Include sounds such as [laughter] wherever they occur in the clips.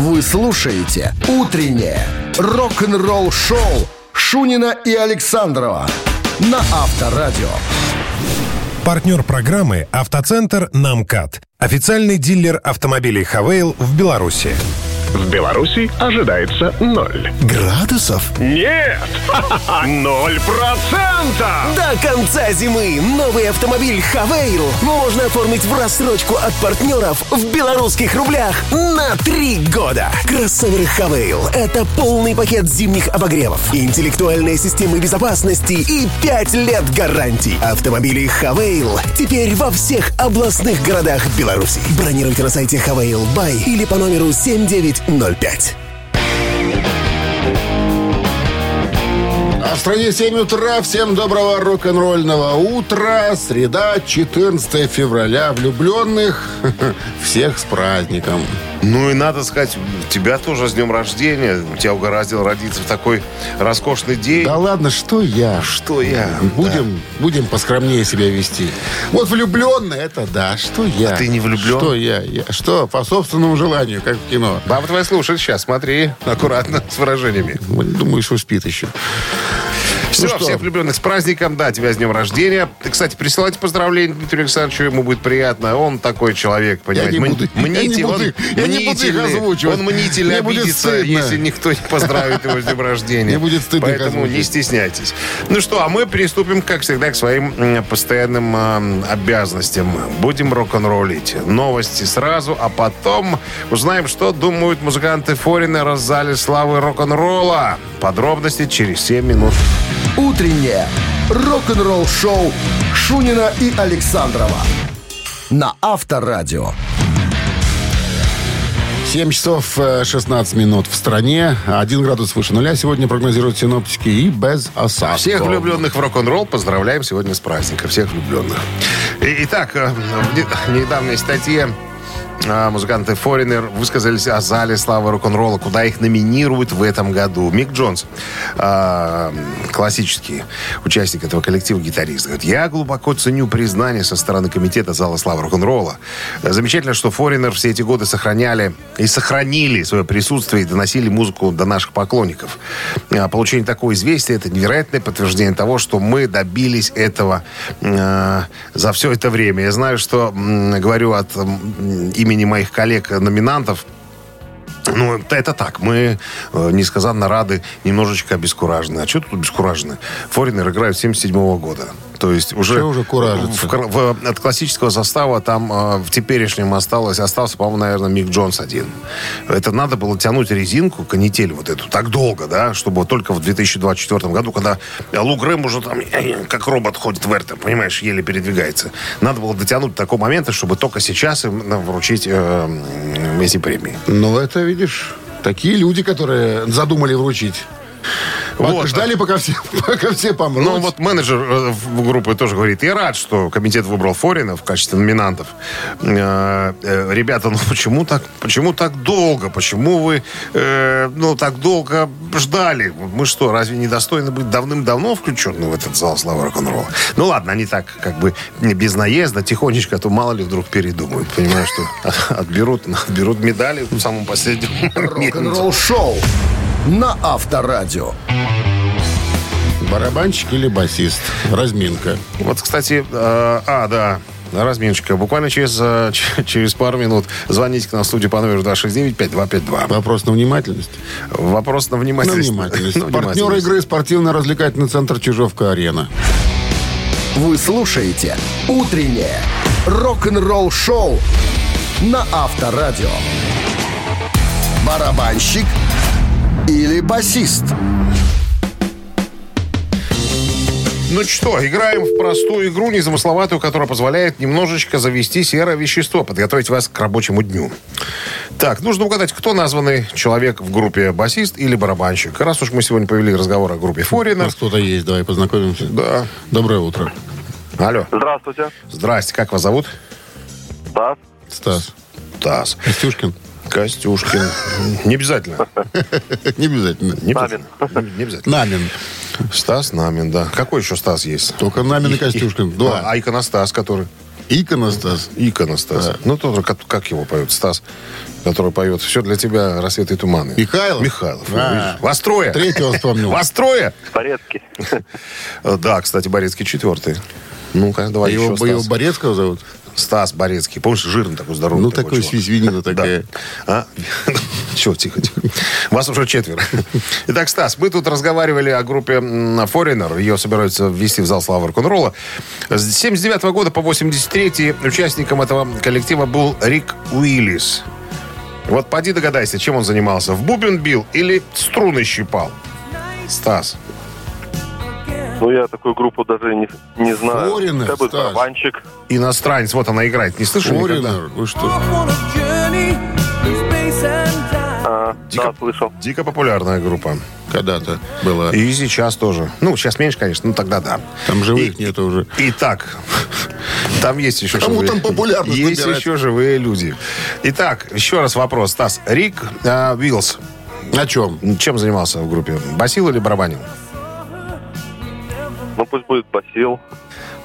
Вы слушаете «Утреннее рок-н-ролл-шоу» Шунина и Александрова на Авторадио. Партнер программы «Автоцентр Намкат». Официальный дилер автомобилей «Хавейл» в Беларуси. В Беларуси ожидается ноль. Градусов? Нет! [laughs] Ноль процентов! До конца зимы новый автомобиль «Хавейл» можно оформить в рассрочку от партнеров в белорусских рублях на три года. Кроссоверы «Хавейл» — это полный пакет зимних обогревов, интеллектуальные системы безопасности и пять лет гарантий. Автомобили «Хавейл» теперь во всех областных городах Беларуси. Бронируйте на сайте «Хавейл Бай» или по номеру 7905. А в стране 7 утра. Всем доброго рок-н-ролльного утра. Среда, 14 февраля. Влюбленных [laughs] всех с праздником. Ну и надо сказать, тебя тоже с днем рождения. Тебя угораздило родиться в такой роскошный день. Да ладно, что я? Что я? Будем, будем поскромнее себя вести. Вот влюбленный, это да. Что я? А ты не влюблен? Что я? я? Что? По собственному желанию, как в кино. Баба твоя слушает сейчас, смотри, аккуратно, с выражениями. Думаю, что спит еще. Все, что? всех влюбленных с праздником, да, тебя с днем рождения. Ты, кстати, присылайте поздравления Дмитрию Александровичу, ему будет приятно. Он такой человек, понимаете. не Мн- буду- я не мнитель, буду он я не буду их озвучивать. Он мнительно обидится, если никто не поздравит его с днем рождения. Мне будет стыдно Поэтому не стесняйтесь. Ну что, а мы приступим, как всегда, к своим постоянным м, обязанностям. Будем рок-н-роллить. Новости сразу, а потом узнаем, что думают музыканты Форинера в зале славы рок-н-ролла. Подробности через 7 минут. «Утреннее рок-н-ролл-шоу» Шунина и Александрова на Авторадио. 7 часов э, 16 минут в стране. 1 градус выше нуля сегодня прогнозируют синоптики и без осадков. Всех влюбленных в рок-н-ролл поздравляем сегодня с праздником. Всех влюбленных. Итак, э, в не- недавней статье э, музыканты Foreigner высказались о зале славы рок-н-ролла, куда их номинируют в этом году. Мик Джонс, э, классический участник этого коллектива, гитарист, говорит, я глубоко ценю признание со стороны комитета зала славы рок-н-ролла. Замечательно, что Foreigner все эти годы сохраняли и сохранили свое присутствие и доносили музыку до наших поклонников. А Получение такого известия – это невероятное подтверждение того, что мы добились этого за все это время. Я знаю, что говорю от м, имени моих коллег-номинантов, ну, это, так. Мы э, несказанно рады, немножечко обескуражены. А что тут обескуражены? Форинер играет с 77 года. То есть уже, Чего уже куражиться? в кр- в- от классического состава там э, в теперешнем осталось, остался, по-моему, наверное, Мик Джонс один. Это надо было тянуть резинку, канитель вот эту, так долго, да, чтобы только в 2024 году, когда Лу Грэм уже там [laughs] как робот ходит в РТ, понимаешь, еле передвигается. Надо было дотянуть до такого момента, чтобы только сейчас им э, вручить э, эти премии. Ну, это, видишь, такие люди, которые задумали вручить. Вот. Ждали, пока все, [laughs] пока все помрут. Ну, вот менеджер э, в группы тоже говорит, я рад, что комитет выбрал Форина в качестве номинантов. Э, э, Ребята, ну почему так, почему так долго? Почему вы, э, ну, так долго ждали? Мы что, разве не достойны быть давным-давно включены в этот зал славы рок-н-ролла? Ну, ладно, они так, как бы, не без наезда, тихонечко, а то мало ли вдруг передумают. Понимаешь, что [laughs] отберут, отберут медали в самом последнем [laughs] моменте. Рок-н-ролл-шоу на Авторадио. Барабанщик или басист? Разминка. Вот, кстати, э, а, да, разминочка. Буквально через, э, [laughs] через пару минут звоните к нам в студию по номеру 269-5252. Вопрос на внимательность. Вопрос на На внимательность. внимательность. [laughs] На Партнер внимательность. игры спортивно-развлекательный центр Чижовка-Арена. Вы слушаете «Утреннее рок-н-ролл-шоу» на Авторадио. Барабанщик или басист? Ну что, играем в простую игру, незамысловатую, которая позволяет немножечко завести серое вещество, подготовить вас к рабочему дню. Так, нужно угадать, кто названный человек в группе басист или барабанщик. Раз уж мы сегодня повели разговор о группе У Форина. нас кто-то есть, давай познакомимся. Да. Доброе утро. Алло. Здравствуйте. Здрасте, как вас зовут? Стас. Стас. Тас. Костюшкин. Костюшкин. [laughs] Не обязательно. Не обязательно. Не обязательно. Не- обязательно. Намин. Стас Намин, да. Какой еще Стас есть? Только Намин и Костюшкин. Два. А, а иконостас, который? Иконостас. Иконостас. Да. Ну, тот же, как, как его поет Стас, который поет «Все для тебя, рассветы и туманы». Михайлов? Михайлов. А. видишь? Востроя. Третьего вспомнил. Востроя? Порядки. [laughs] Да, кстати, Борецкий четвертый. Ну-ка, давай Его, еще его Стас. Борецкого зовут? Стас Борецкий. Помнишь, жирный такой, здоровый. Ну, такой чувак. свинина такая. Да. А? [laughs] Чего, тихо, тихо. Вас уже четверо. Итак, Стас, мы тут разговаривали о группе Foreigner. Ее собираются ввести в зал славы рок-н-ролла. С 79 года по 83 участником этого коллектива был Рик Уиллис. Вот поди догадайся, чем он занимался. В бубен бил или струны щипал? Стас. Ну, я такую группу даже не, не знаю. Foreigner, Хотя бы барабанщик. Иностранец. Вот она играет. Не слышали никогда? Форинер, вы что? А, Дико- да, слышал. Дико популярная группа. Когда-то было. И сейчас тоже. Ну, сейчас меньше, конечно, но тогда да. Там живых И- нету уже. Итак, [laughs] там есть еще Кому живые... там популярность Есть набирать? еще живые люди. Итак, еще раз вопрос. Стас, Рик э, Уиллс На чем? чем занимался в группе? Басил или барабанил? Ну, пусть будет Басил.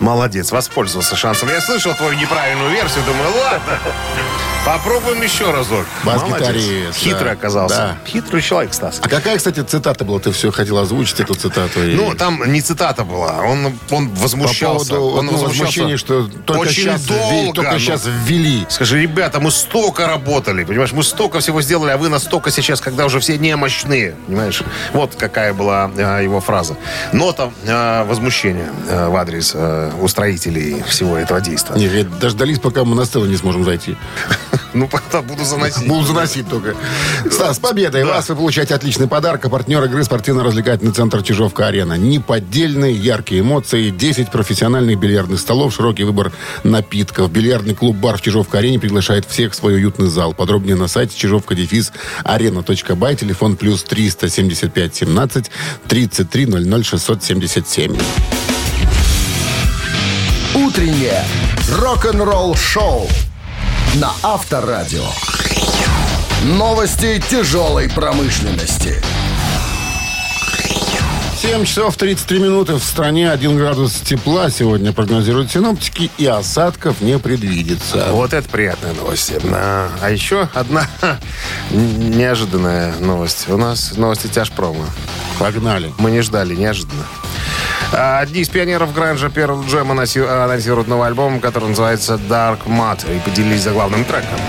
Молодец, воспользовался шансом. Я слышал твою неправильную версию, думаю, ладно. Попробуем еще разок. Бас-гитарист. Хитрый да. оказался. Да. Хитрый человек, Стас. А какая, кстати, цитата была? Ты все хотел озвучить эту цитату. и- Ну, там не цитата была. Он, он по возмущался. поводу он ну, возмущения, что только Очень сейчас, долго, только ну. сейчас ввели. Скажи, ребята, мы столько работали, понимаешь, мы столько всего сделали, а вы настолько сейчас, когда уже все немощные, понимаешь? Вот какая была э, его фраза. Нота э, возмущения э, в адрес э, устроителей всего этого действия. Не, ведь дождались, пока мы на сцену не сможем зайти. Ну, потом буду заносить. Будут заносить только. Стас, с победой вас вы получаете отличный подарок. А партнер игры спортивно-развлекательный центр Чижовка-Арена. Неподдельные яркие эмоции, 10 профессиональных бильярдных столов, широкий выбор напитков. Бильярдный клуб-бар в Чижовка-Арене приглашает всех в свой уютный зал. Подробнее на сайте чижовка-арена.бай, телефон плюс 375 17 33 00 677. Утреннее рок-н-ролл-шоу на Авторадио. Новости тяжелой промышленности. 7 часов 33 минуты в стране, 1 градус тепла сегодня прогнозируют синоптики, и осадков не предвидится. Вот это приятная новость. А, а еще одна [laughs] неожиданная новость. У нас новости тяжпрома. Погнали. Мы не ждали, неожиданно. А, Одни из пионеров Гранжа Jam анаси- анонсируют новый альбом, который называется Dark Matter, и поделились за главным треком.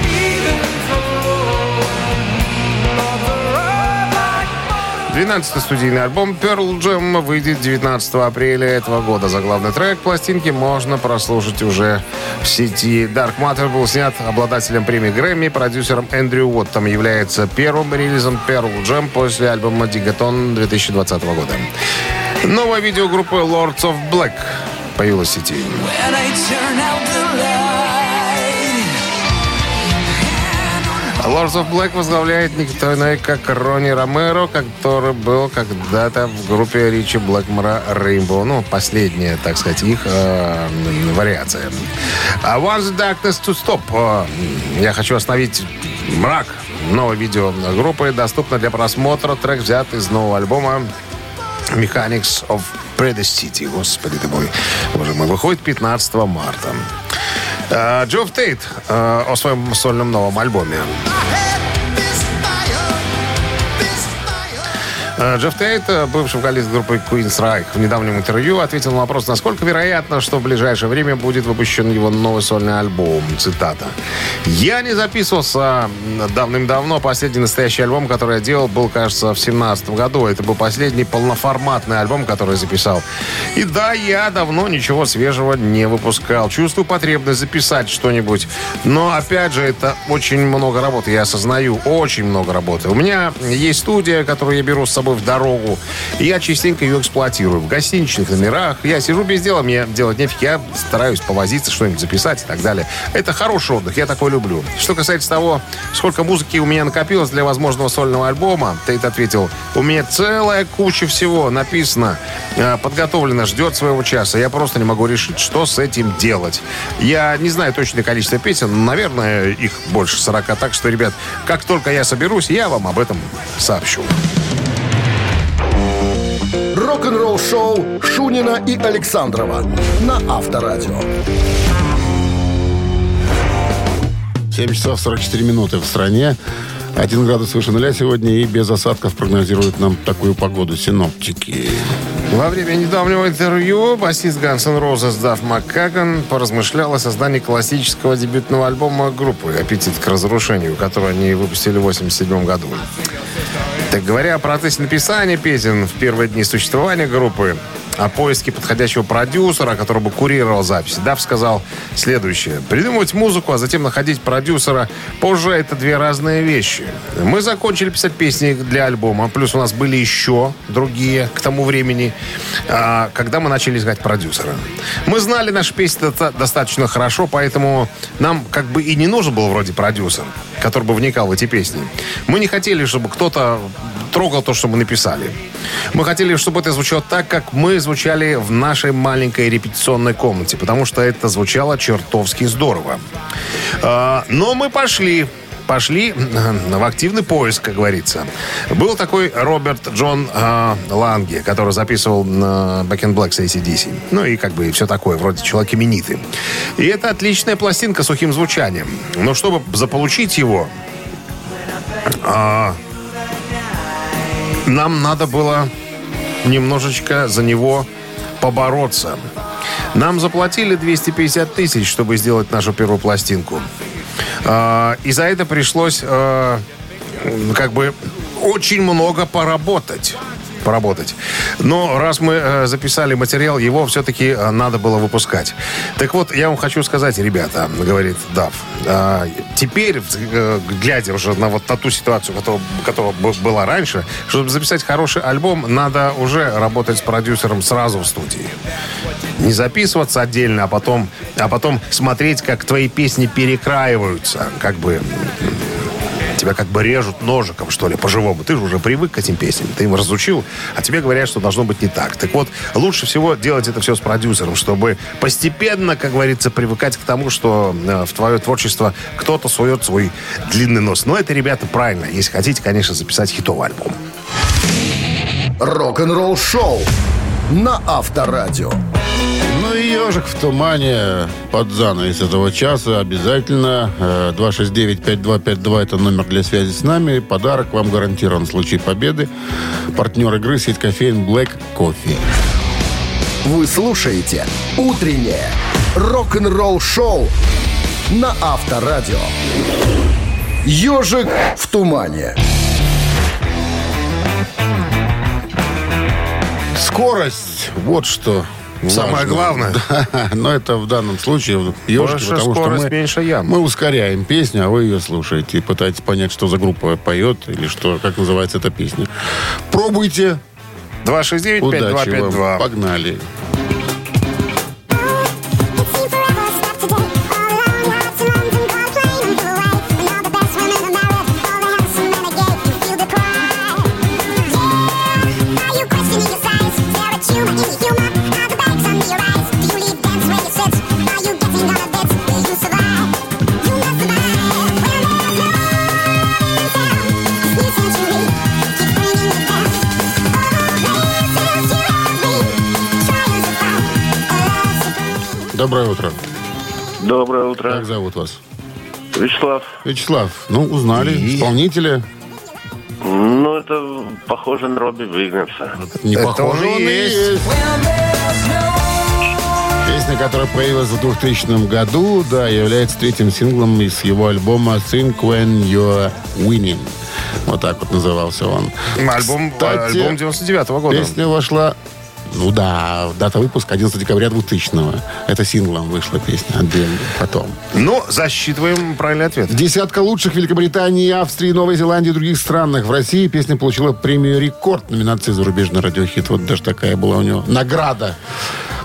12-й студийный альбом Pearl Jam выйдет 19 апреля этого года. Заглавный трек пластинки можно прослушать уже в сети. Dark Matter был снят обладателем премии Грэмми, продюсером Эндрю Уоттом. Является первым релизом Pearl Jam после альбома Digaton 2020 года. Новое видео группы Lords of Black появилось в сети. Lords of Black возглавляет никто иной, как Ронни Ромеро, который был когда-то в группе Ричи Блэкмора Rainbow. Ну, последняя, так сказать, их э, вариация. А Once Darkness to Stop. Э, я хочу остановить мрак. Новое видео группы доступно для просмотра. Трек взят из нового альбома Mechanics of Predestinity. Господи ты мой. Боже мой. Выходит 15 марта. Э, Джофф Тейт э, о своем сольном новом альбоме. Джефф Тейт, э, бывший вокалист группы Queen's Reich, в недавнем интервью ответил на вопрос, насколько вероятно, что в ближайшее время будет выпущен его новый сольный альбом. Цитата. «Я не записывался давным-давно. Последний настоящий альбом, который я делал, был, кажется, в семнадцатом году. Это был последний полноформатный альбом, который я записал. И да, я давно ничего свежего не выпускал. Чувствую потребность записать что-нибудь. Но, опять же, это очень много работы. Я осознаю, очень много работы. У меня есть студия, которую я беру с собой в дорогу. И я частенько ее эксплуатирую. В гостиничных номерах. Я сижу без дела, мне делать нефиг. Я стараюсь повозиться, что-нибудь записать и так далее. Это хороший отдых, я такой люблю. Что касается того, сколько музыки у меня накопилось для возможного сольного альбома, Тейт ответил, у меня целая куча всего написано, э, подготовлено, ждет своего часа. Я просто не могу решить, что с этим делать. Я не знаю точное количество песен, но, наверное, их больше 40. Так что, ребят, как только я соберусь, я вам об этом сообщу. Рок-н-ролл-шоу Шунина и Александрова на Авторадио. 7 часов 44 минуты в стране. 1 градус выше нуля сегодня и без осадков прогнозируют нам такую погоду синоптики. Во время недавнего интервью басист N' Roses Дафф Маккаган поразмышлял о создании классического дебютного альбома группы «Аппетит к разрушению», который они выпустили в 1987 году. Так говоря о процессе написания песен в первые дни существования группы, о поиске подходящего продюсера, который бы курировал записи. Дав сказал следующее. Придумывать музыку, а затем находить продюсера позже это две разные вещи. Мы закончили писать песни для альбома, плюс у нас были еще другие к тому времени, а, когда мы начали искать продюсера. Мы знали наши песни доста- достаточно хорошо, поэтому нам как бы и не нужен был вроде продюсер, который бы вникал в эти песни. Мы не хотели, чтобы кто-то трогал то, что мы написали. Мы хотели, чтобы это звучало так, как мы звучали в нашей маленькой репетиционной комнате, потому что это звучало чертовски здорово. А, Но мы пошли пошли в активный поиск, как говорится. Был такой Роберт Джон э, Ланге, который записывал на Back in Black с ACDC. Ну и как бы все такое, вроде человек именитый. И это отличная пластинка с сухим звучанием. Но чтобы заполучить его, а, нам надо было немножечко за него побороться. Нам заплатили 250 тысяч, чтобы сделать нашу первую пластинку. А, И за это пришлось а, как бы очень много поработать поработать. Но раз мы э, записали материал, его все-таки э, надо было выпускать. Так вот, я вам хочу сказать, ребята, говорит Дав, э, теперь, э, глядя уже на вот на ту ситуацию, которая, которая была раньше, чтобы записать хороший альбом, надо уже работать с продюсером сразу в студии. Не записываться отдельно, а потом, а потом смотреть, как твои песни перекраиваются, как бы тебя как бы режут ножиком, что ли, по-живому. Ты же уже привык к этим песням, ты им разучил, а тебе говорят, что должно быть не так. Так вот, лучше всего делать это все с продюсером, чтобы постепенно, как говорится, привыкать к тому, что э, в твое творчество кто-то сует свой длинный нос. Но это, ребята, правильно. Если хотите, конечно, записать хитовый альбом. Рок-н-ролл шоу на Авторадио. Ну и ежик в тумане под занавес этого часа обязательно. Э, 269-5252 это номер для связи с нами. Подарок вам гарантирован в случае победы. Партнер игры сеть кофеин Black Coffee. Вы слушаете «Утреннее рок-н-ролл шоу» на Авторадио. «Ежик в тумане». Скорость, вот что. Самое важно. главное. [laughs] Да, но это в данном случае Больше потому что мы, меньше ям. мы ускоряем песню, а вы ее слушаете и пытаетесь понять, что за группа поет или что, как называется эта песня. Пробуйте. Удачи вам. 269-5252. Погнали. Доброе утро. Доброе утро. Как зовут вас? Вячеслав. Вячеслав. Ну, узнали. Исполнителя. Ну, это похоже на Робби Вигнерса. Не Это похоже, он и он и есть. есть. Песня, которая появилась в 2000 году, да, является третьим синглом из его альбома «Think When You're Winning». Вот так вот назывался он. Альбом, Кстати, альбом 99-го года. Песня вошла... Ну да, дата выпуска 11 декабря 2000-го. Это синглом вышла песня отдельно потом. Ну, засчитываем правильный ответ. Десятка лучших Великобритании, Австрии, Новой Зеландии и других странах. В России песня получила премию «Рекорд» номинации «Зарубежный радиохит». Вот даже такая была у него награда.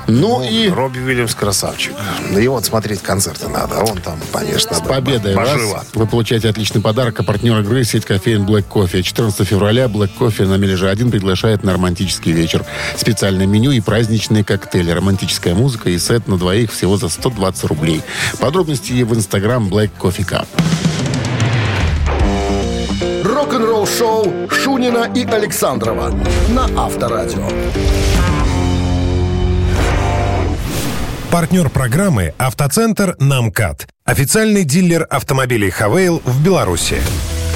Ну и Робби Уильямс красавчик. Его вот смотреть концерты надо. а Он там, конечно, с победой поживо. вас. Вы получаете отличный подарок. А партнер игры сеть кофеин Black Coffee. 14 февраля Black Coffee на Мележе 1 приглашает на романтический вечер. Специальное меню и праздничные коктейли. Романтическая музыка и сет на двоих всего за 120 рублей. Подробности в инстаграм Black Coffee Cup. Рок-н-ролл шоу Шунина и Александрова на Авторадио. Партнер программы «Автоцентр Намкат». Официальный дилер автомобилей «Хавейл» в Беларуси.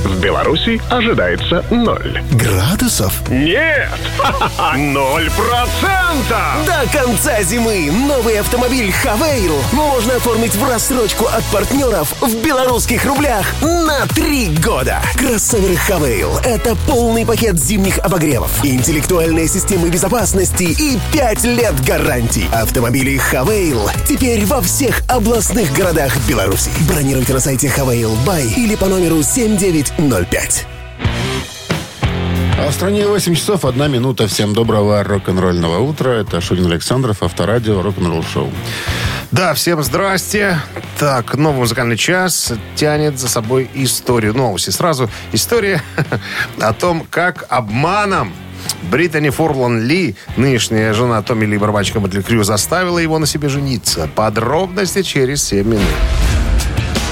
В Беларуси ожидается ноль. Градусов? Нет! [laughs] Ноль процентов! До конца зимы новый автомобиль «Хавейл» можно оформить в рассрочку от партнеров в белорусских рублях на три года. Кроссовер «Хавейл» — это полный пакет зимних обогревов, интеллектуальные системы безопасности и пять лет гарантий. Автомобили «Хавейл» теперь во всех областных городах Беларуси. Бронируйте на сайте «Хавейл Бай» или по номеру 7905. А в стране 8 часов 1 минута. Всем доброго рок-н-ролльного утра. Это Шунин Александров, Авторадио, рок-н-ролл шоу. Да, всем здрасте. Так, новый музыкальный час тянет за собой историю. Новости сразу. История [laughs] о том, как обманом Британи Форлан Ли, нынешняя жена Томми Ли барабанщика Мотли Крю, заставила его на себе жениться. Подробности через 7 минут.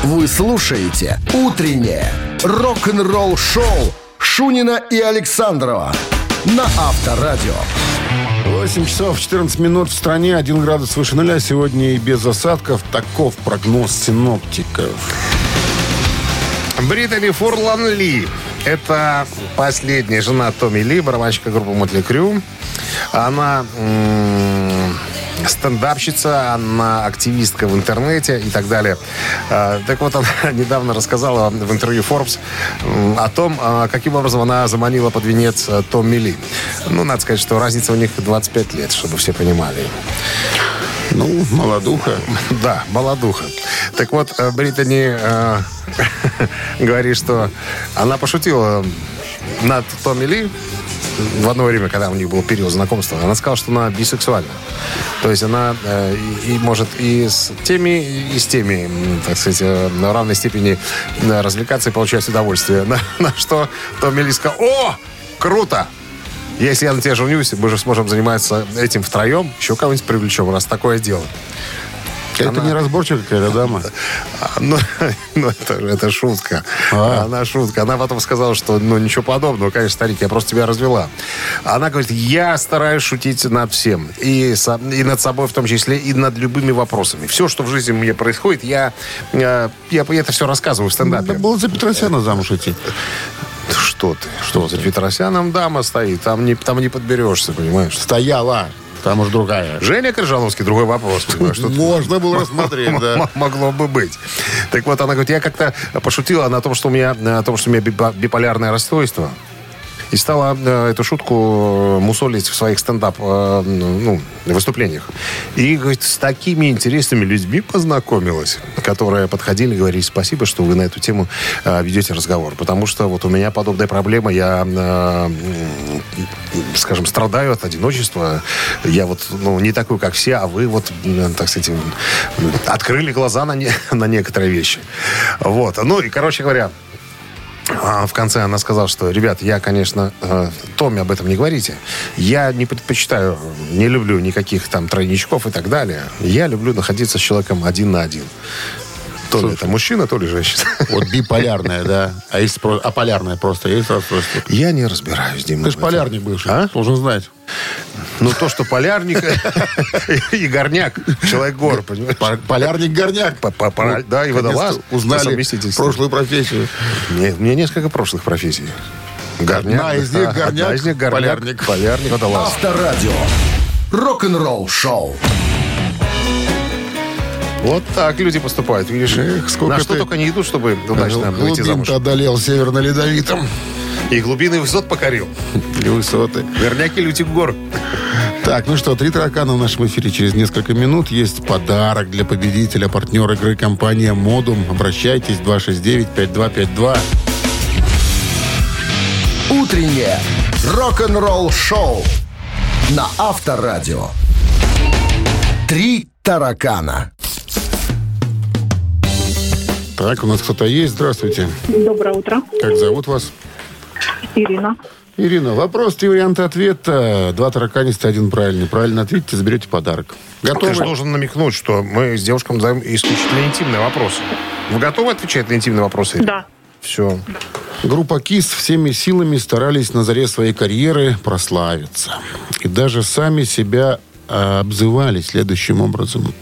Вы слушаете «Утреннее рок-н-ролл-шоу» Шунина и Александрова на Авторадио. 8 часов 14 минут в стране, 1 градус выше нуля. Сегодня и без осадков. Таков прогноз синоптиков. Британи Форлан Ли. Это последняя жена Томми Ли, барабанщика группы Мотли Крю. Она м, стендапщица, она активистка в интернете и так далее. А, Так вот, [laughs] она недавно рассказала в интервью Forbes о том, а, каким образом она заманила под венец а, Томми Ли. Ну, надо сказать, что разница у них 25 лет, чтобы все понимали. Ну, молодуха. [laughs] Да, молодуха. Так вот, э, Британи э, [laughs] говорит, что она пошутила над Томми Ли в одно время, когда у них был период знакомства. Она сказала, что она бисексуальна. То есть она э, и, и может и с теми, и с теми, так сказать, э, на равной степени э, развлекаться и получать удовольствие. [laughs] На, на что Томми Ли сказал, о, круто! Если я на тебя женюсь, мы же сможем заниматься этим втроем, еще кого-нибудь привлечем, раз такое дело. Это Она- неразборчивая какая-то дама. [laughs] Ну, ну, это, это шутка. А. Она шутка. Она потом сказала, что ну ничего подобного, конечно, старик, я просто тебя развела. Она говорит, я стараюсь шутить над всем. И, со- и над собой в том числе, и над любыми вопросами. Все, что в жизни мне происходит, я, я, я это все рассказываю в стендапе. Надо было за Петросяна замуж идти. Что ты? Что за Петросяном дама стоит? Там не, там не подберешься, понимаешь? Стояла. Там уж другая. Женя Крыжановский, другой вопрос. что- Можно было рассмотреть, да. Могло бы быть. Так вот, она говорит, я как-то пошутила на том, что у меня, о том, что у меня бипо- биполярное расстройство. И стала э, эту шутку мусолить в своих стендап э, ну, выступлениях. И, говорит, с такими интересными людьми познакомилась, которые подходили говорили, спасибо, что вы на эту тему э, ведете разговор. Потому что вот у меня подобная проблема, я, э, скажем, страдаю от одиночества. Я вот, ну, не такой, как все, а вы вот, так сказать, открыли глаза на, не- [laughs] на некоторые вещи. Вот. Ну, и, короче говоря, а в конце она сказала, что, ребят, я, конечно, э, Томми об этом не говорите. Я не предпочитаю, не люблю никаких там тройничков и так далее. Я люблю находиться с человеком один на один. То ли это мужчина, то ли женщина. [laughs] Вот биполярная, да. А есть а полярная просто есть расстройство. Я не разбираюсь, Дима. Ты же полярник бывший. А? Должен знать. Ну, то, что полярник [laughs] и горняк, человек гор, понимаешь? Пар- Полярник-горняк. По- по- пора- да, и водолаз. Узнали прошлую профессию. Мне, у меня несколько прошлых профессий. Горняк. Одна из них горняк, одна из них горняк, полярник. полярник, водолаз. Авторадио. Рок-н-ролл шоу. Вот так люди поступают, видишь? Эх, сколько На что ты- только не идут, чтобы удачно выйти замуж. Глубин-то одолел северно-ледовитым. И глубины высот покорил. И высоты. Верняки лютик гор. Так, ну что, три таракана в нашем эфире через несколько минут. Есть подарок для победителя, партнер игры компания «Модум». Обращайтесь, 269-5252. Утреннее рок-н-ролл шоу на Авторадио. Три таракана. Так, у нас кто-то есть. Здравствуйте. Доброе утро, Как зовут вас? Ирина. Ирина, вопрос, три варианта ответа. Два тараканиста, один правильный. Правильно ответите, заберете подарок. Ты же Готовы? должен намекнуть, что мы с девушками задаем исключительно интимные вопросы. Вы готовы отвечать на интимные вопросы? Да. Все. Группа КИС всеми силами старались на заре своей карьеры прославиться. И даже сами себя а, обзывали следующим образом.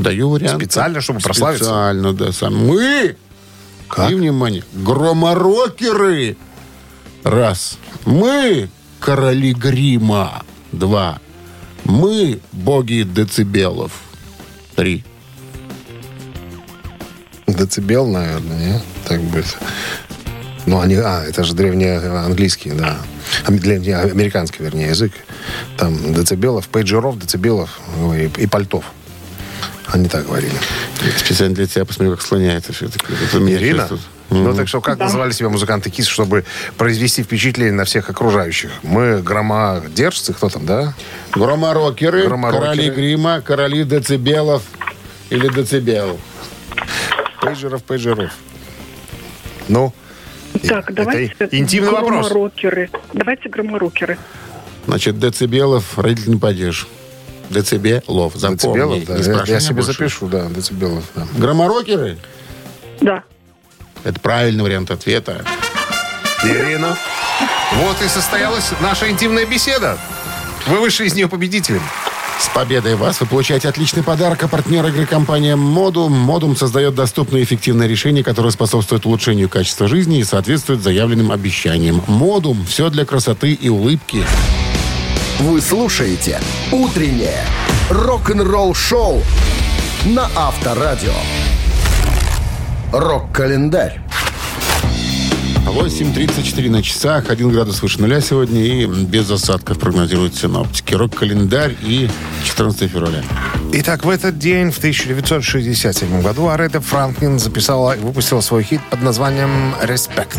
Даю вариант. Специально, чтобы прославиться? Специально, да. Сам. Мы, Как? и внимание, громорокеры. Раз. Мы, короли грима. Два. Мы, боги децибелов. Три. Децибел, наверное, не? Так будет. Ну, они, а, это же древнеанглийский, да. Ам- Древне, американский, вернее, язык. Там децибелов, пейджеров, децибелов ой, и, пальтов. Они так говорили. Специально для тебя посмотрю, как слоняется все-таки. Ирина? тут. Ну, так что, как называли себя музыканты КИС, чтобы произвести впечатление на всех окружающих? Мы громодержцы, кто там, да? Громорокеры, Громорокеры. короли грима, короли децибелов или децибел. Пейджеров, пейджеров. Ну, Так, это давайте... интимный вопрос. Громорокеры. Давайте громорокеры. Значит, децибелов родитель не падеж. Децибелов. Запомни. децибелов, да. не Я, я себе больше. запишу, да, децибелов, да. Громорокеры? Да. Это правильный вариант ответа. Ирина. Вот и состоялась наша интимная беседа. Вы вышли из нее победителем. С победой вас! Вы получаете отличный подарок. А партнер игры компания «Модум». «Модум» создает доступные и эффективные решения, которые способствуют улучшению качества жизни и соответствуют заявленным обещаниям. «Модум» – все для красоты и улыбки. Вы слушаете «Утреннее рок-н-ролл-шоу» на Авторадио. Рок-календарь. 8.34 на часах, 1 градус выше нуля сегодня и без осадков прогнозируют синоптики. Рок-календарь и 14 февраля. Итак, в этот день, в 1967 году, Аретта Франклин записала и выпустила свой хит под названием «Респект».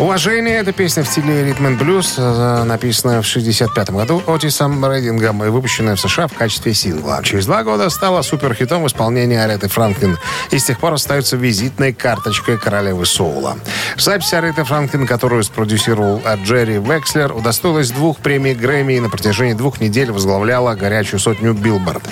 «Уважение» — это песня в стиле ритм-энд-блюз, э, написанная в 1965 году Отисом Рейдингом и выпущенная в США в качестве сингла. Через два года стала суперхитом в исполнении Ареты Франклин и с тех пор остается визитной карточкой королевы соула. Запись Ареты Франклин, которую спродюсировал э, Джерри Векслер, удостоилась двух премий Грэмми и на протяжении двух недель возглавляла горячую сотню Билборд.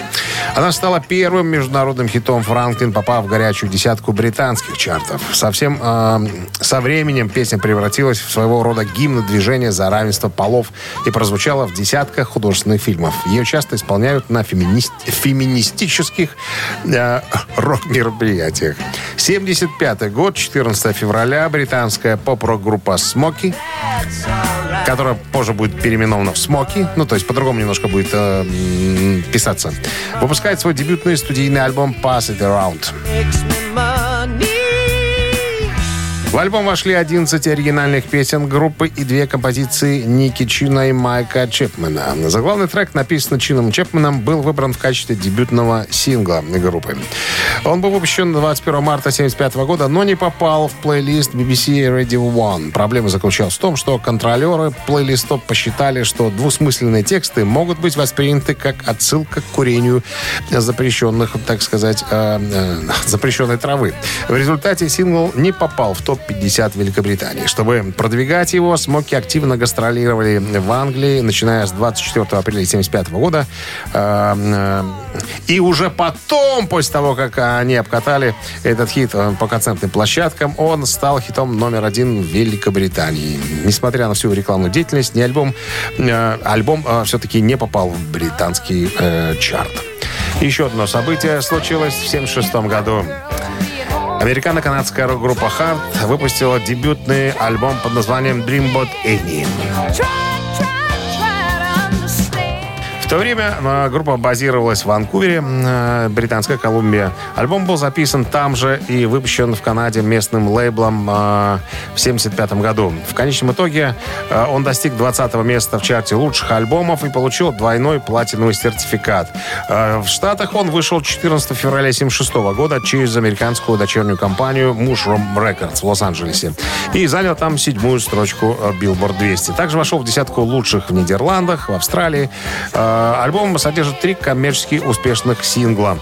Она стала первым международным хитом Франклин, попав в горячую десятку британских чартов. Совсем э, со временем песня превратилась в своего рода гимн движения за равенство полов и прозвучала в десятках художественных фильмов. Ее часто исполняют на феминист- феминистических э, рок-мероприятиях. 75 год, 14 февраля, британская поп-рок-группа «Смоки», которая позже будет переименована в «Смоки», ну, то есть по-другому немножко будет э, писаться, выпускает свой дебютный студийный альбом «Pass It Around». В альбом вошли 11 оригинальных песен группы и две композиции Ники Чина и Майка Чепмена. Заглавный трек, написанный Чином Чепменом, был выбран в качестве дебютного сингла группы. Он был выпущен 21 марта 1975 года, но не попал в плейлист BBC Radio One. Проблема заключалась в том, что контролеры плейлистов посчитали, что двусмысленные тексты могут быть восприняты как отсылка к курению запрещенных, так сказать, э, э, запрещенной травы. В результате сингл не попал в топ-50 Великобритании. Чтобы продвигать его, Смоки активно гастролировали в Англии, начиная с 24 апреля 1975 года. Э, э, И уже потом, после того, как они обкатали этот хит э, по концертным площадкам, он стал хитом номер один в Великобритании. Несмотря на всю рекламную деятельность, ни альбом, э, альбом все-таки не попал в британский чарт. Еще одно событие случилось в 1976 году. Американо-канадская рок-группа Hard выпустила дебютный альбом под названием Dreambot Annie. В то время э, группа базировалась в Ванкувере, э, Британская Колумбия. Альбом был записан там же и выпущен в Канаде местным лейблом э, в 1975 году. В конечном итоге э, он достиг 20 места в чарте лучших альбомов и получил двойной платиновый сертификат. В Штатах он вышел 14 февраля 1976 года через американскую дочернюю компанию Mushroom Records в Лос-Анджелесе и занял там седьмую строчку Billboard 200. Также вошел в десятку лучших в Нидерландах, в Австралии. Э, Альбом содержит три коммерчески успешных сингла.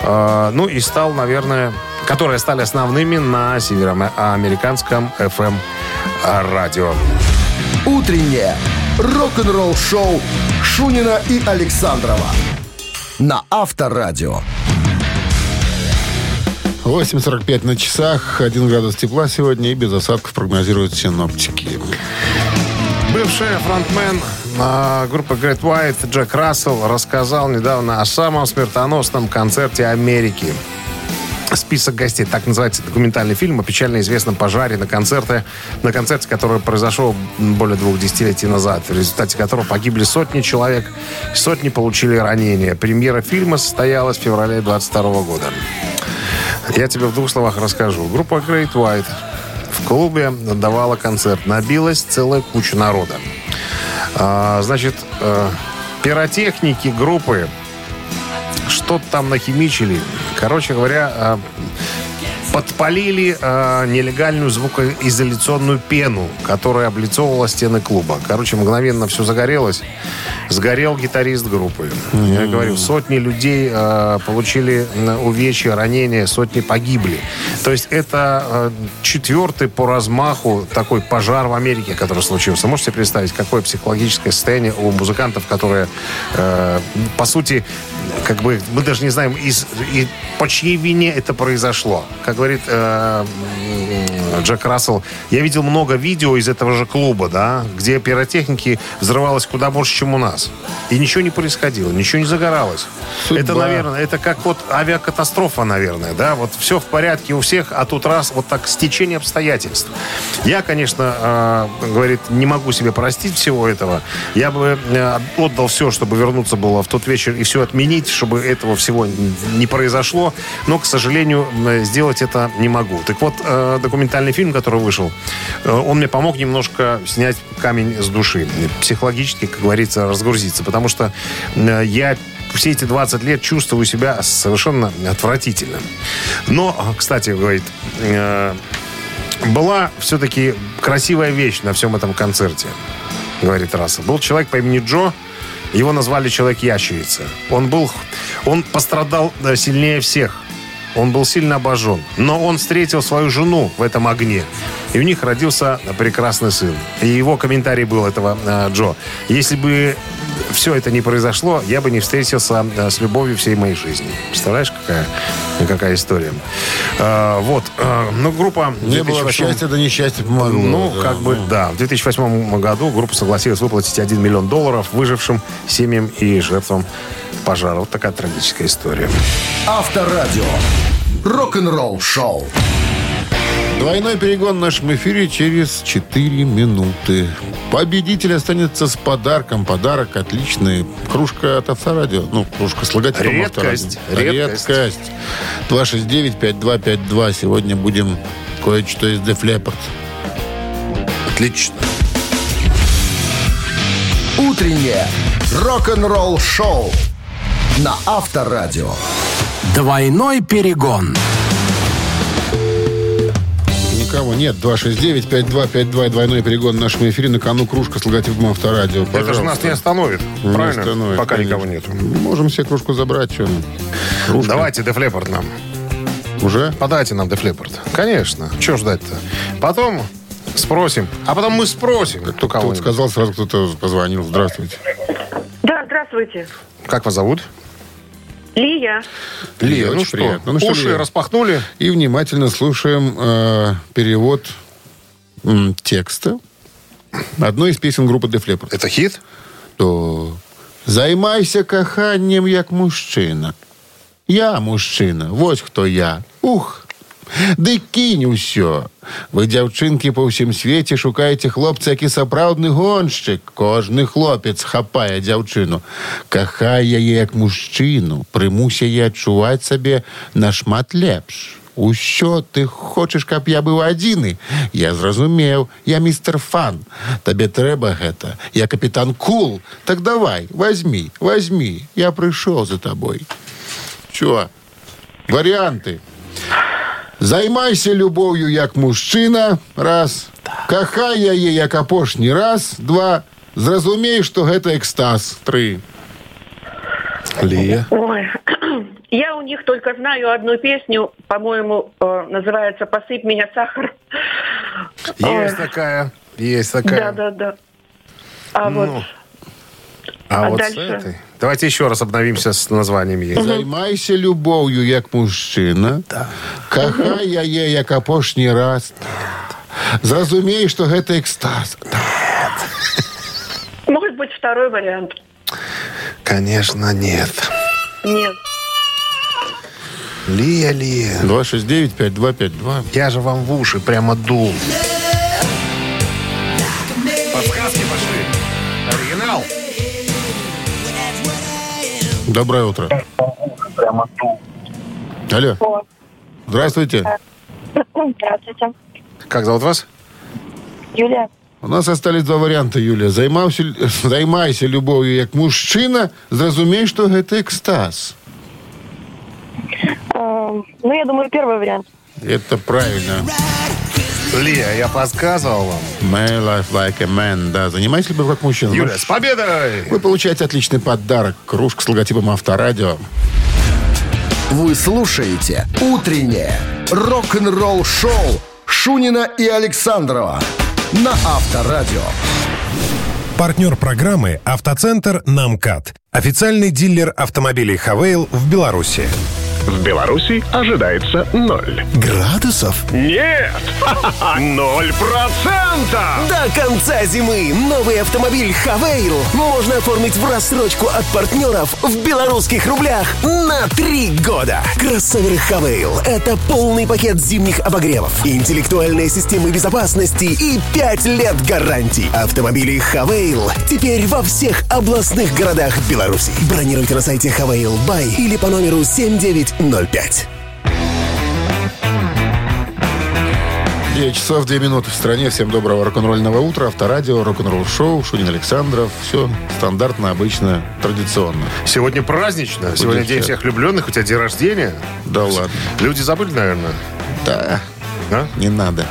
Э, Ну и стал, наверное, которые стали основными на североамериканском FM радио. Утреннее рок-н-ролл-шоу Шунина и Александрова на Авторадио. 8.45 на часах, 1 градус тепла сегодня и без осадков прогнозируют синоптики. Бывший фронтмен а, группы Great White Джек Рассел рассказал недавно о самом смертоносном концерте Америки. Список гостей. Так называется документальный фильм о печально известном пожаре на, концерте, на концерте, который произошел более двух десятилетий назад, в результате которого погибли сотни человек, сотни получили ранения. Премьера фильма состоялась в феврале 22 года. Я тебе в двух словах расскажу. Группа Great White клубе давала концерт. Набилась целая куча народа. А, значит, э, пиротехники группы что-то там нахимичили. Короче говоря, э, подпалили э, нелегальную звукоизоляционную пену, которая облицовывала стены клуба. Короче, мгновенно все загорелось. Сгорел гитарист группы. Я говорю, сотни людей э, получили увечья, ранения, сотни погибли. То есть это э, четвертый по размаху такой пожар в Америке, который случился. Можете себе представить, какое психологическое состояние у музыкантов, которые, э, по сути, как бы мы даже не знаем, из, и по чьей вине это произошло. Как говорит э, Джек Рассел, я видел много видео из этого же клуба, да, где пиротехники взрывалось куда больше, чем у нас. И ничего не происходило, ничего не загоралось. Судьба. Это, наверное, это как вот авиакатастрофа, наверное, да, вот все в порядке у всех, а тут раз вот так стечение обстоятельств. Я, конечно, э, говорит, не могу себе простить всего этого. Я бы э, отдал все, чтобы вернуться было в тот вечер и все отменить, чтобы этого всего не произошло. Но, к сожалению, сделать это не могу. Так вот, э, документальный фильм, который вышел, э, он мне помог немножко снять камень с души. Психологически, как говорится, разгрузиться. Потому что э, я все эти 20 лет чувствую себя совершенно отвратительно. Но, кстати, говорит, э, была все-таки красивая вещь на всем этом концерте, говорит Рассел. Был человек по имени Джо, его назвали Человек-ящерица. Он был, он пострадал сильнее всех. Он был сильно обожжен. Но он встретил свою жену в этом огне. И у них родился прекрасный сын. И его комментарий был этого э, Джо. Если бы все это не произошло, я бы не встретился э, с любовью всей моей жизни. Представляешь, какая, какая история? Э, вот. Э, ну, группа... Не было 2008 счастья, да несчастье помогло. ну, Да, как бы, да. В 2008 году группа согласилась выплатить 1 миллион долларов выжившим семьям и жертвам пожара. Вот такая трагическая история. Авторадио. Рок-н-ролл шоу. Двойной перегон в нашем эфире через 4 минуты. Победитель останется с подарком. Подарок отличный. Кружка от Авторадио. Ну, кружка с логотипом Редкость. Авторадио. Редкость. Редкость. 269-5252. Сегодня будем кое-что из Def Leppard. Отлично. Утреннее рок-н-ролл шоу на Авторадио. Двойной перегон. Никого нет. 269-5252. Двойной перегон в нашем эфире. На кону кружка с логотипом Авторадио. Это же Пожалуйста. нас не остановит. Не правильно? остановит, Пока конечно. никого нету. Можем себе кружку забрать. Что? Кружка. Давайте Leppard нам. Уже? Подайте нам Leppard. Конечно. Чего ждать-то? Потом спросим. А потом мы спросим. Кто Тут кого сказал, сразу кто-то позвонил. Здравствуйте. Да, здравствуйте. Как вас зовут? Лия. Лия, ну что, приятно. Ну что, уши Лия? распахнули. И внимательно слушаем э, перевод м, текста одной из песен группы Def Leppard. Это хит? То «Займайся коханням, як мужчина». Я мужчина, вот хто я. Ух! Ды кінь усё. Ви, дзяўчынкі, па ўсім свеце шукаеце хлопца, які сапраўдны гоншчык. Кожны хлопец хапае дзяўчыну. Кахай яе як мужчыну, прымусь яе адчуваць сабе нашмат лепш. Усё ты хочаш, каб я быў адзіны. Я зразумеў, я містер фан. Табе трэба гэта. Я капітан Кул. Так давай, возьми, возьми. Я прыйшоў за табой. Чё? Варианты. Займайся любов'ю як мужчына, раз. Кахай яе як апошні раз, два. Зразумей, што гэта экстаз, тры. Лия. Ой. [clears throat] Я у них только знаю одну песню, по-моему, э, называется «Посыпь меня сахар». Есть такая. Есть такая. Да, да, да. А Ну, вот А, А вот дальше? с этой. Давайте еще раз обновимся с названиями. Займайся любов'ю як мужчына. Кахай яе як апошні раз. Зразумей, што гэта экстаз. второй вариант. Конечно, нет. Нет. Лия, Лия. 269-5252. Я же вам в уши прямо дул. Подсказки пошли. Доброе утро. Алло. Здравствуйте. Здравствуйте. Как зовут вас? Юлия. У нас остались два варіанти, Юлія. Займався, займайся любов'ю як мужчина, зрозумій, що це екстаз. Э, ну, я думаю, первый вариант. Это правильно. Лия, я подсказывал вам. My life like a man. Да, занимайся любовью как мужчина. Юля, с победой! Вы получаете отличный подарок. Кружка с логотипом Авторадио. Вы слушаете «Утреннее рок-н-ролл-шоу» Шунина и Александрова на Авторадио. Партнер программы «Автоцентр Намкат». Официальный дилер автомобилей «Хавейл» в Беларуси. В Беларуси ожидается ноль. Градусов? Нет! [laughs] Ноль процентов! До конца зимы новый автомобиль «Хавейл» можно оформить в рассрочку от партнеров в белорусских рублях на три года. Кроссоверы «Хавейл» — это полный пакет зимних обогревов, интеллектуальные системы безопасности и 5 лет гарантий. Автомобили «Хавейл» теперь во всех областных городах Беларуси. Бронируйте на сайте «Хавейл Бай» или по номеру 7905. 9 часов 2 минуты в стране. Всем доброго рок-н-ролльного утра. Авторадио, рок-н-ролл шоу, Шунин Александров. Все стандартно, обычно, традиционно. Сегодня празднично. Сегодня день всех влюбленных. У тебя день рождения. Да ладно. Люди забыли, наверное. Да, А? не надо.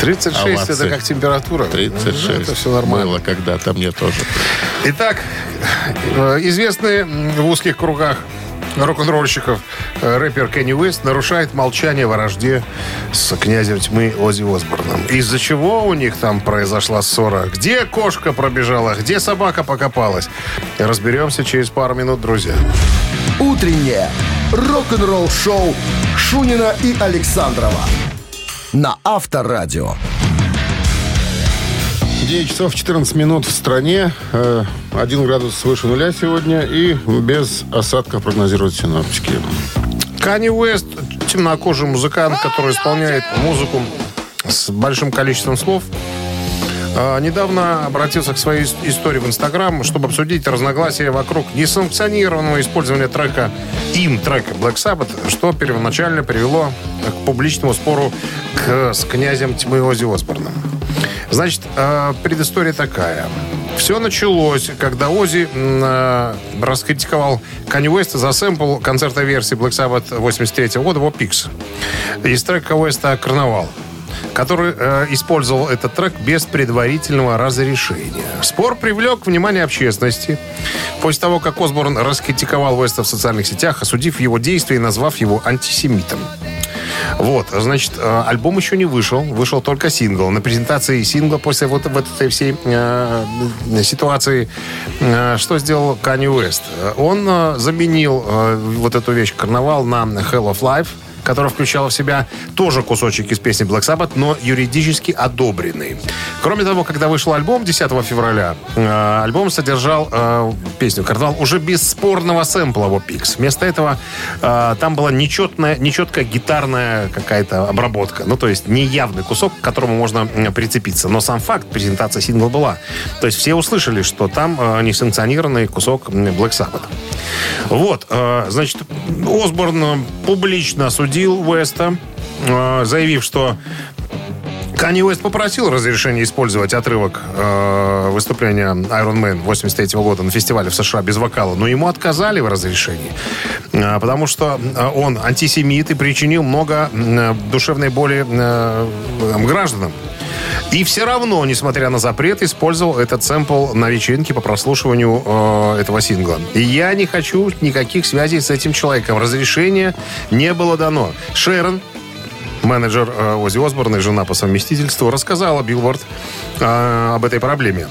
36 Овации. это как температура. 36. Ну, Это все нормально. Было когда-то мне тоже. Итак, э, известный в узких кругах рок-н-ролльщиков э, рэпер Кенни Уэст нарушает молчание во вражде с князем тьмы Оззи Осборном. Из-за чего у них там произошла ссора? Где кошка пробежала? Где собака покопалась? Разберемся через пару минут, друзья. Утреннее рок-н-ролл-шоу Шунина и Александрова на Авторадио. 9 часов 14 минут в стране. Э, 1 градус выше нуля сегодня. И без осадков прогнозируют синоптики. Канни Уэст – темнокожий музыкант, который исполняет музыку с большим количеством слов. А, Недавно обратился к своей ис- истории в Инстаграм, чтобы обсудить разногласия вокруг несанкционированного использования трека им трека Black Sabbath, что первоначально привело к публичному спору к- с князем тьмы Оззи Осборном. Значит, э, предыстория такая. Все началось, когда Ози раскритиковал Канни Уэста за сэмпл концертной версии Black Sabbath 83 года «Во Пикс» из трека Уэста «Карнавал» который э, использовал этот трек без предварительного разрешения. Спор привлек внимание общественности. После того, как Осборн раскритиковал Уэста в социальных сетях, осудив его действия и назвав его антисемитом. Вот, значит, э, альбом еще не вышел, вышел только сингл. На презентации сингла после вот, вот этой всей э, ситуации, э, что сделал Канни Уэст? Он э, заменил э, вот эту вещь «Карнавал» на «Hell of Life», которая включала в себя тоже кусочек из песни Black Sabbath, но юридически одобренный. Кроме того, когда вышел альбом 10 февраля, э, альбом содержал э, песню «Карнавал» уже без спорного сэмпла Пикс. Вместо этого э, там была нечетная, нечеткая гитарная какая-то обработка. Ну, то есть неявный кусок, к которому можно прицепиться. Но сам факт презентации сингла была. То есть все услышали, что там э, несанкционированный кусок Black Sabbath. Вот, э, значит, Осборн публично осудил Уэста, э, заявив, что Канни Уэст попросил разрешения использовать отрывок э, выступления Iron Man 83 года на фестивале в США без вокала, но ему отказали в разрешении, э, потому что э, он антисемит и причинил много э, душевной боли э, гражданам. И все равно, несмотря на запрет, использовал этот сэмпл на вечеринке по прослушиванию э, этого сингла. И я не хочу никаких связей с этим человеком. Разрешение не было дано. Шерон, менеджер э, Ози Осборна и жена по совместительству, рассказала Билборд э, об этой проблеме.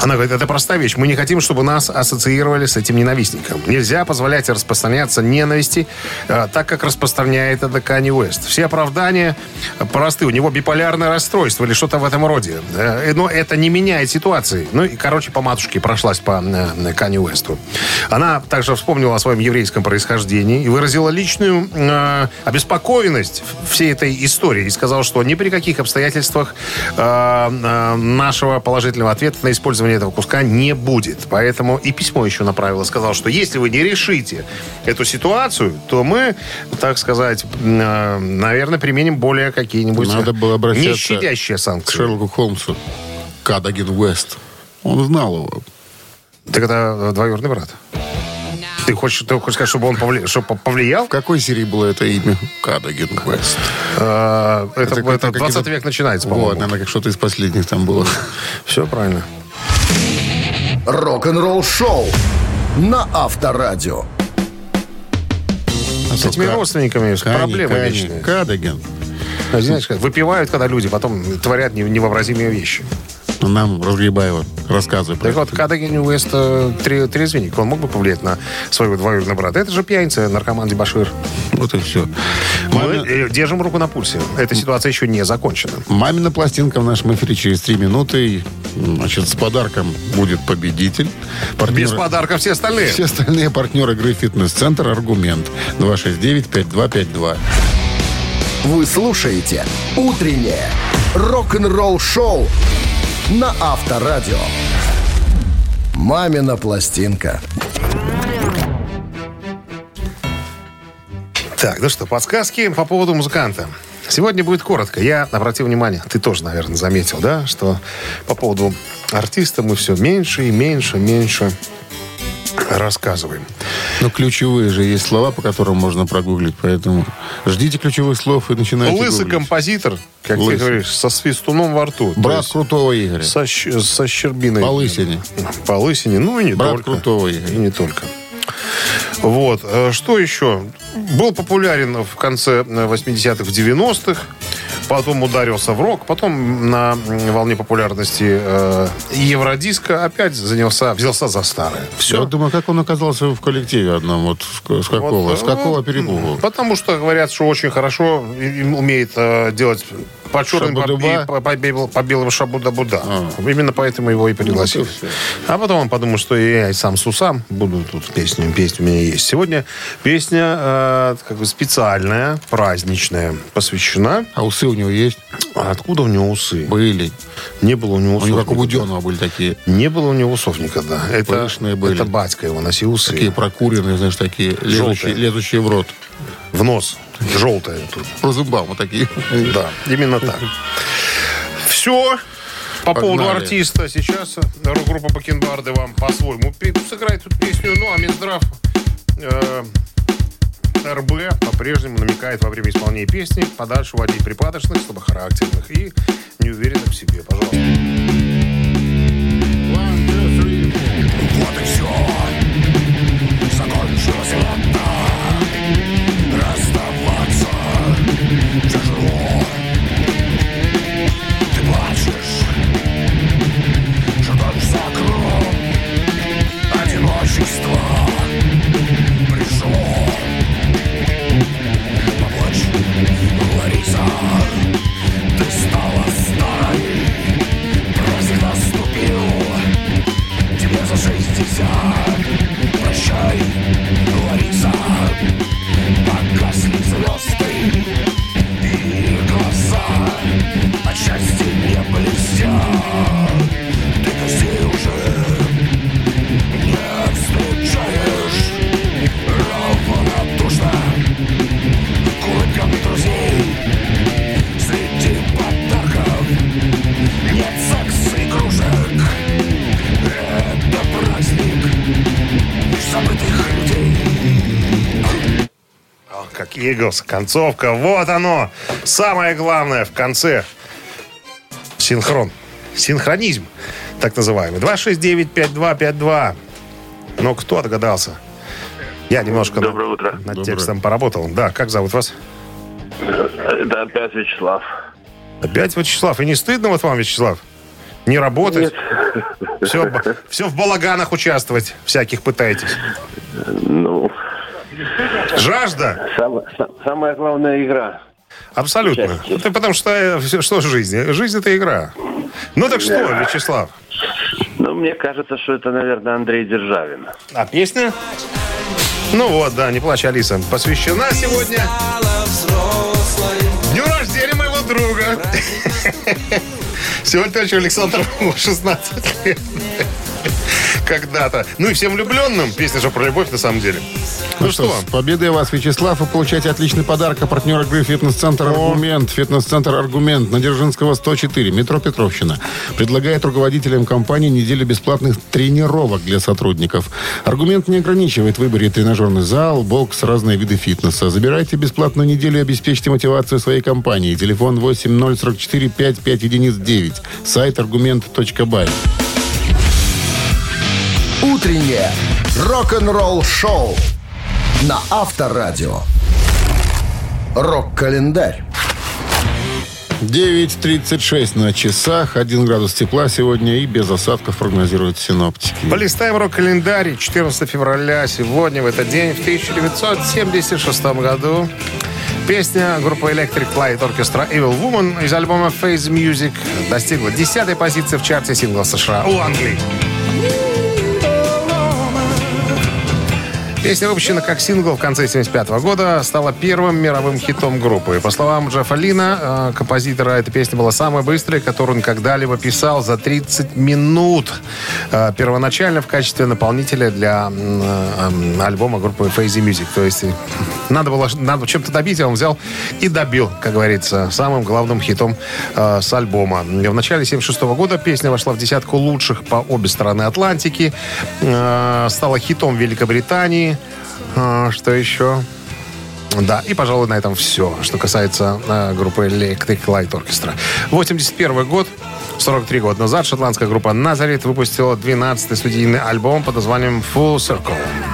Она говорит, это простая вещь. Мы не хотим, чтобы нас ассоциировали с этим ненавистником. Нельзя позволять распространяться ненависти, э, так как распространяет это Канни Уэст. Все оправдания просты. У него биполярное расстройство или что-то в этом роде. Э, Но это не меняет ситуации. Ну и, короче, по матушке прошлась по э, Канни Уэсту. Она также вспомнила о своем еврейском происхождении и выразила личную э, обеспокоенность всей этой истории. И сказала, что ни при каких обстоятельствах э, э, нашего положительного ответа на использование этого куска не будет. Поэтому и письмо еще направила. Сказала, что если вы не решите эту ситуацию, то мы, так сказать, э, наверное, применим более какие-нибудь Надо было обращаться не щадящие К санкции. Шерлоку Холмсу. Кадагин Уэст. Он знал его. Так это э, двоюродный брат. Ты хочешь, ты хочешь сказать, чтобы он повли- чтобы повлиял? В какой серии было это имя? Кадагин Уэст. Э, Это, Это это, как-то 20 какие-то- век начинается, Вот, по-моему. наверное, как что-то из последних там было. Все правильно. Рок-н-ролл шоу на Авторадио. С этими родственниками Кани, проблемы Кани, вечные. Кадагин. Знаешь, выпивают, когда люди потом творят не- невообразимые вещи. Нам Разгребаева рассказывай. про Так вот, это. Кадагин Уэст э, тре- трезвенник, он мог бы повлиять на своего двоюродного брата. Это же пьяница, наркоман Дебашир. Вот и все. Мы Мамин- э, держим руку на пульсе. Эта ситуация еще не закончена. Мамина пластинка в нашем эфире через три минуты. Значит, с подарком будет победитель. Без Партнеры- подарка все остальные. Все остальные партнеры игры «Фитнес-центр» «Аргумент». 269-5252. Вы слушаете «Утреннее рок-н-ролл-шоу» на Авторадио. «Мамина пластинка». Так, ну что, подсказки по поводу музыканта. Сегодня будет коротко. Я обратил внимание, ты тоже, наверное, заметил, да, что по поводу артиста мы все меньше и меньше, меньше рассказываем. Но ключевые же есть слова, по которым можно прогуглить, поэтому ждите ключевых слов и начинайте Лысый гуглить. композитор, как Лысый. ты говоришь, со свистуном во рту. Брат крутого Игоря. со, со щербиной. По лысине. По лысине, ну и не Брат только. крутого Игоря. И не только. Вот. э, Что еще? Был популярен в конце э, 80-х, в 90-х. Потом ударился в рок. Потом на волне популярности э, Евродиска опять занялся, взялся за старое. Я Все. думаю, как он оказался в коллективе одном? Вот с, какого? Вот, с какого э, перепугу? Потому что говорят, что очень хорошо умеет э, делать по черным Шабу-дуба? и по, по по белым шабу-да-буда. А. Именно поэтому его и пригласили. И всё. а потом он подумал, что я и сам с усам буду тут песню. Песня у меня есть. Сегодня песня э, как бы специальная, праздничная, посвящена. А усы у него есть? А откуда у него усы? Были. Не было у него У усов. него как у. Буденного были такие, Не было у него усов никогда. Это, Пышные были. это батька его носил усы. такие прокуренные, знаешь, такие, лезущие, Желтые. лезущие в рот. В нос. Желтая тут. По зубам вот такие. Да, именно так. Все. По Погнали. поводу артиста. Сейчас рок-группа Бакенбарды вам по-своему сыграет тут песню. Ну, а Минздрав э, РБ по-прежнему намекает во время исполнения песни подальше уводить припадочных, слабохарактерных и неуверенных в себе. Пожалуйста. Иглс, концовка. Вот оно. Самое главное в конце. Синхрон. Синхронизм, так называемый. 269-5252. Но кто догадался? Я немножко над- Доброе утро. над Доброе. текстом поработал. Да, как зовут вас? Это опять Вячеслав. Опять Вячеслав. И не стыдно вот вам, Вячеслав? Не работать? Все, все в балаганах участвовать всяких пытаетесь. Ну, Жажда? сам- сам- самая главная игра. Абсолютно. Это потому что э, что жизнь? Жизнь это игра. Ну так что, Вячеслав? Ну, мне кажется, что это, наверное, Андрей Державин. А песня? Ну вот, да, не плачь, Алиса. Посвящена сегодня дню рождения моего друга. [laughs] Сегодня точно Александр 16 лет. Когда-то. Ну и всем влюбленным. Песня же про любовь на самом деле. Ну что? С победой вас, Вячеслав, вы получаете отличный подарок. А партнер игры «Фитнес-центр Аргумент». «Фитнес-центр Аргумент» на Дзержинского, 104, метро Петровщина. Предлагает руководителям компании неделю бесплатных тренировок для сотрудников. «Аргумент» не ограничивает в выборе тренажерный зал, бокс, разные виды фитнеса. Забирайте бесплатную неделю и обеспечьте мотивацию своей компании. Телефон 8044 55 единиц 9. Сайт аргумент.бай. Утреннее рок-н-ролл-шоу на Авторадио. Рок-календарь. 9.36 на часах, 1 градус тепла сегодня и без осадков прогнозируют синоптики. Полистаем рок-календарь. 14 февраля сегодня, в этот день, в 1976 году. Песня группы Electric Light Orchestra Evil Woman из альбома Phase Music достигла 10 позиции в чарте синглов США у Англии. Песня, выпущена как сингл в конце 75 года, стала первым мировым хитом группы. По словам Джеффа Лина, э, композитора, эта песня была самой быстрой, которую он когда-либо писал за 30 минут. Э, Первоначально в качестве наполнителя для э, альбома группы Phasey Music. То есть надо было надо чем-то добить, а он взял и добил, как говорится, самым главным хитом с альбома. В начале 76 года песня вошла в десятку лучших по обе стороны Атлантики, стала хитом Великобритании. А, что еще? Да, и, пожалуй, на этом все, что касается э, группы Electric Light Orchestra. 81 год, 43 года назад, шотландская группа Nazareth выпустила 12-й студийный альбом под названием Full Circle.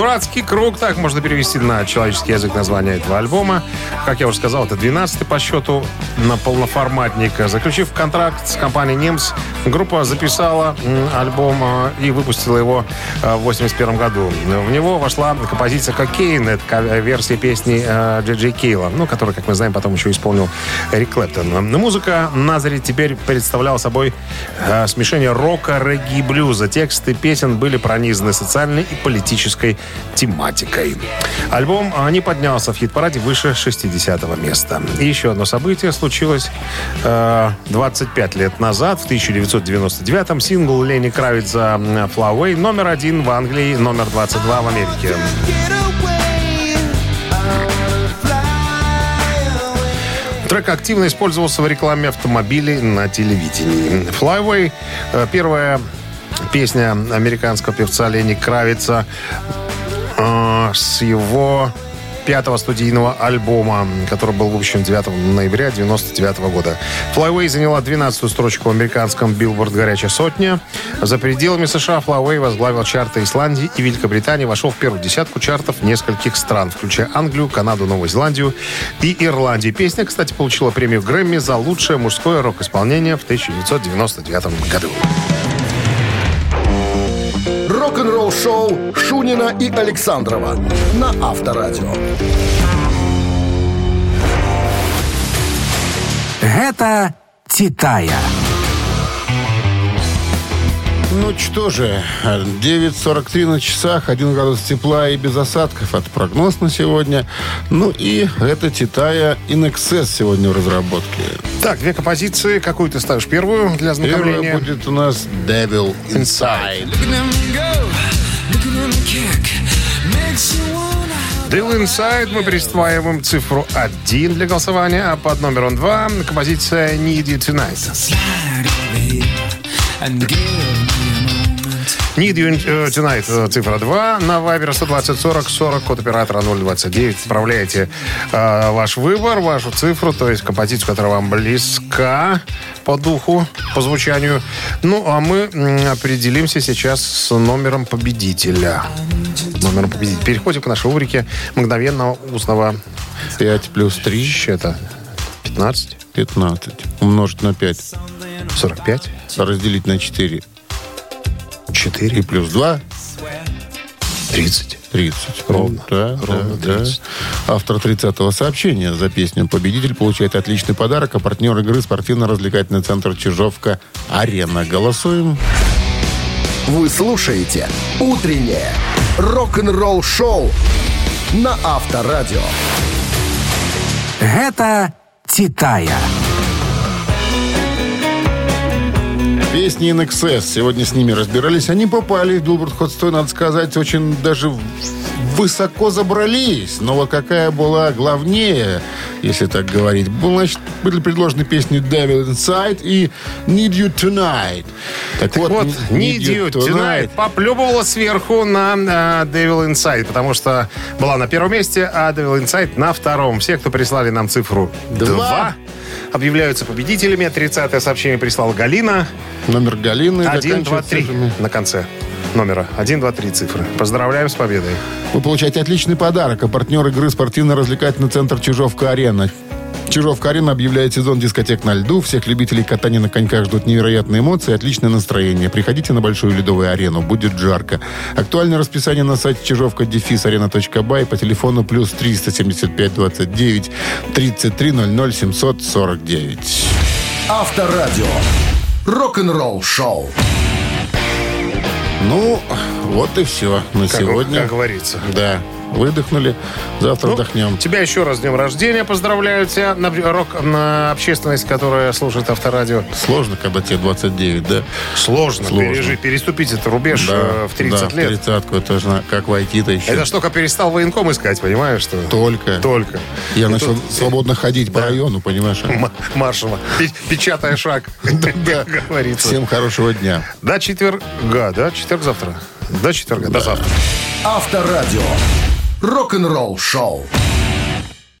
Дурацкий круг, так можно перевести на человеческий язык название этого альбома. Как я уже сказал, это 12-й по счету на полноформатник. Заключив контракт с компанией «NEMS», группа записала альбом э, и выпустила его э, в 81 году. В него вошла композиция «Cocaine», это ка- версия песни э, Джей Джей Кейла, ну, которую, как мы знаем, потом еще исполнил Эрик Клэптон. Музыка Назарет теперь представляла собой э, смешение рока, регги и блюза. Тексты песен были пронизаны социальной и политической тематикой. Альбом э, не поднялся в хит-параде выше 60 места. И еще одно событие случилось э, 25 лет назад, в 1999-м. Сингл Лени Кравица м, «Fly Away» номер один в Англии, номер 22 в Америке. Трек активно использовался в рекламе автомобилей на телевидении. Flyway э, первая песня американского певца Лени Кравица э, с его пятого студийного альбома, который был выпущен 9 ноября 1999 года. Flyway заняла 12-ю строчку в американском Billboard «Горячая сотня». За пределами США Flyway возглавил чарты Исландии и Великобритании, вошел в первую десятку чартов нескольких стран, включая Англию, Канаду, Новую Зеландию и Ирландию. Песня, кстати, получила премию Грэмми за лучшее мужское рок-исполнение в 1999 году. Рок-н-ролл-шоу Шунина и Александрова на Авторадио. Гэта Титая. Ну что же, 9.43 на часах, 1 градус тепла и без осадков. Это прогноз на сегодня. Ну и это Титая Excess сегодня в разработке. Так, две композиции. Какую ты ставишь первую для ознакомления? Первая будет у нас Devil Inside. Drill Inside мы присваиваем цифру 1 для голосования, а под номером 2 композиция Need You Tonight. Need You э, Tonight, э, цифра 2. На Viber 120 40 40, код оператора 029. Отправляйте э, ваш выбор, вашу цифру, то есть композицию, которая вам близка по духу, по звучанию. Ну, а мы определимся сейчас с номером победителя. Номером победителя. Переходим к нашей рубрике мгновенного устного 5 плюс 3. счета. 15. 15. Умножить на 5. 45. Разделить на 4. 4. И плюс 2. 30. 30. Ровно. Да, Ровно да, 30. да. Автор 30-го сообщения за песню «Победитель» получает отличный подарок, а партнер игры спортивно-развлекательный центр «Чижовка-Арена». Голосуем. Вы слушаете «Утреннее рок-н-ролл-шоу» на Авторадио. Гэта Титая. Песни Excess. Сегодня с ними разбирались. Они попали в Billboard Hot 100, надо сказать, очень даже высоко забрались. Но вот какая была главнее, если так говорить, был, значит, были предложены песни Devil Inside и Need You Tonight. Так, Так вот, Need You Tonight поплюбывала сверху на э, Devil Inside, потому что была на первом месте, а Devil Inside на втором. Все, кто прислали нам цифру Два. 2, объявляются победителями. 30-е сообщение прислала Галина. Номер Галины 1, 2, заканчивается 3 цифрами. на конце номера. 1, 2, 3 цифры. Поздравляем с победой. Вы получаете отличный подарок. А партнер игры спортивно-развлекательный центр «Чижовка-Арена». «Чижовка-Арена» объявляет сезон дискотек на льду. Всех любителей катания на коньках ждут невероятные эмоции и отличное настроение. Приходите на Большую ледовую арену. Будет жарко. Актуальное расписание на сайте чижовка арена.бай по телефону плюс 375 29 33 00 749. Авторадио. Рок-н-ролл шоу. Ну, вот и все на Как, сегодня. как говорится. Да, выдохнули. Завтра Ну, отдохнем. Тебя еще раз с днем рождения поздравляю тебя. На, рок, на общественность, которая слушает авторадио. Сложно, когда тебе 29, да? Сложно, Сложно. пережить, переступить этот рубеж Да, э, в 30 да, лет. 30 это же на- как войти-то еще. Это ж только перестал военком искать, понимаешь, что? Только. Только. Я И начал тут свободно ходить по району, понимаешь? а? м- маршево. Пи- Печатая шаг, [laughs] Да. говорится. Всем хорошего дня. До четверга, да? Четверг завтра. До четверга, до завтра. Авторадио. Рок-н-ролл шоу.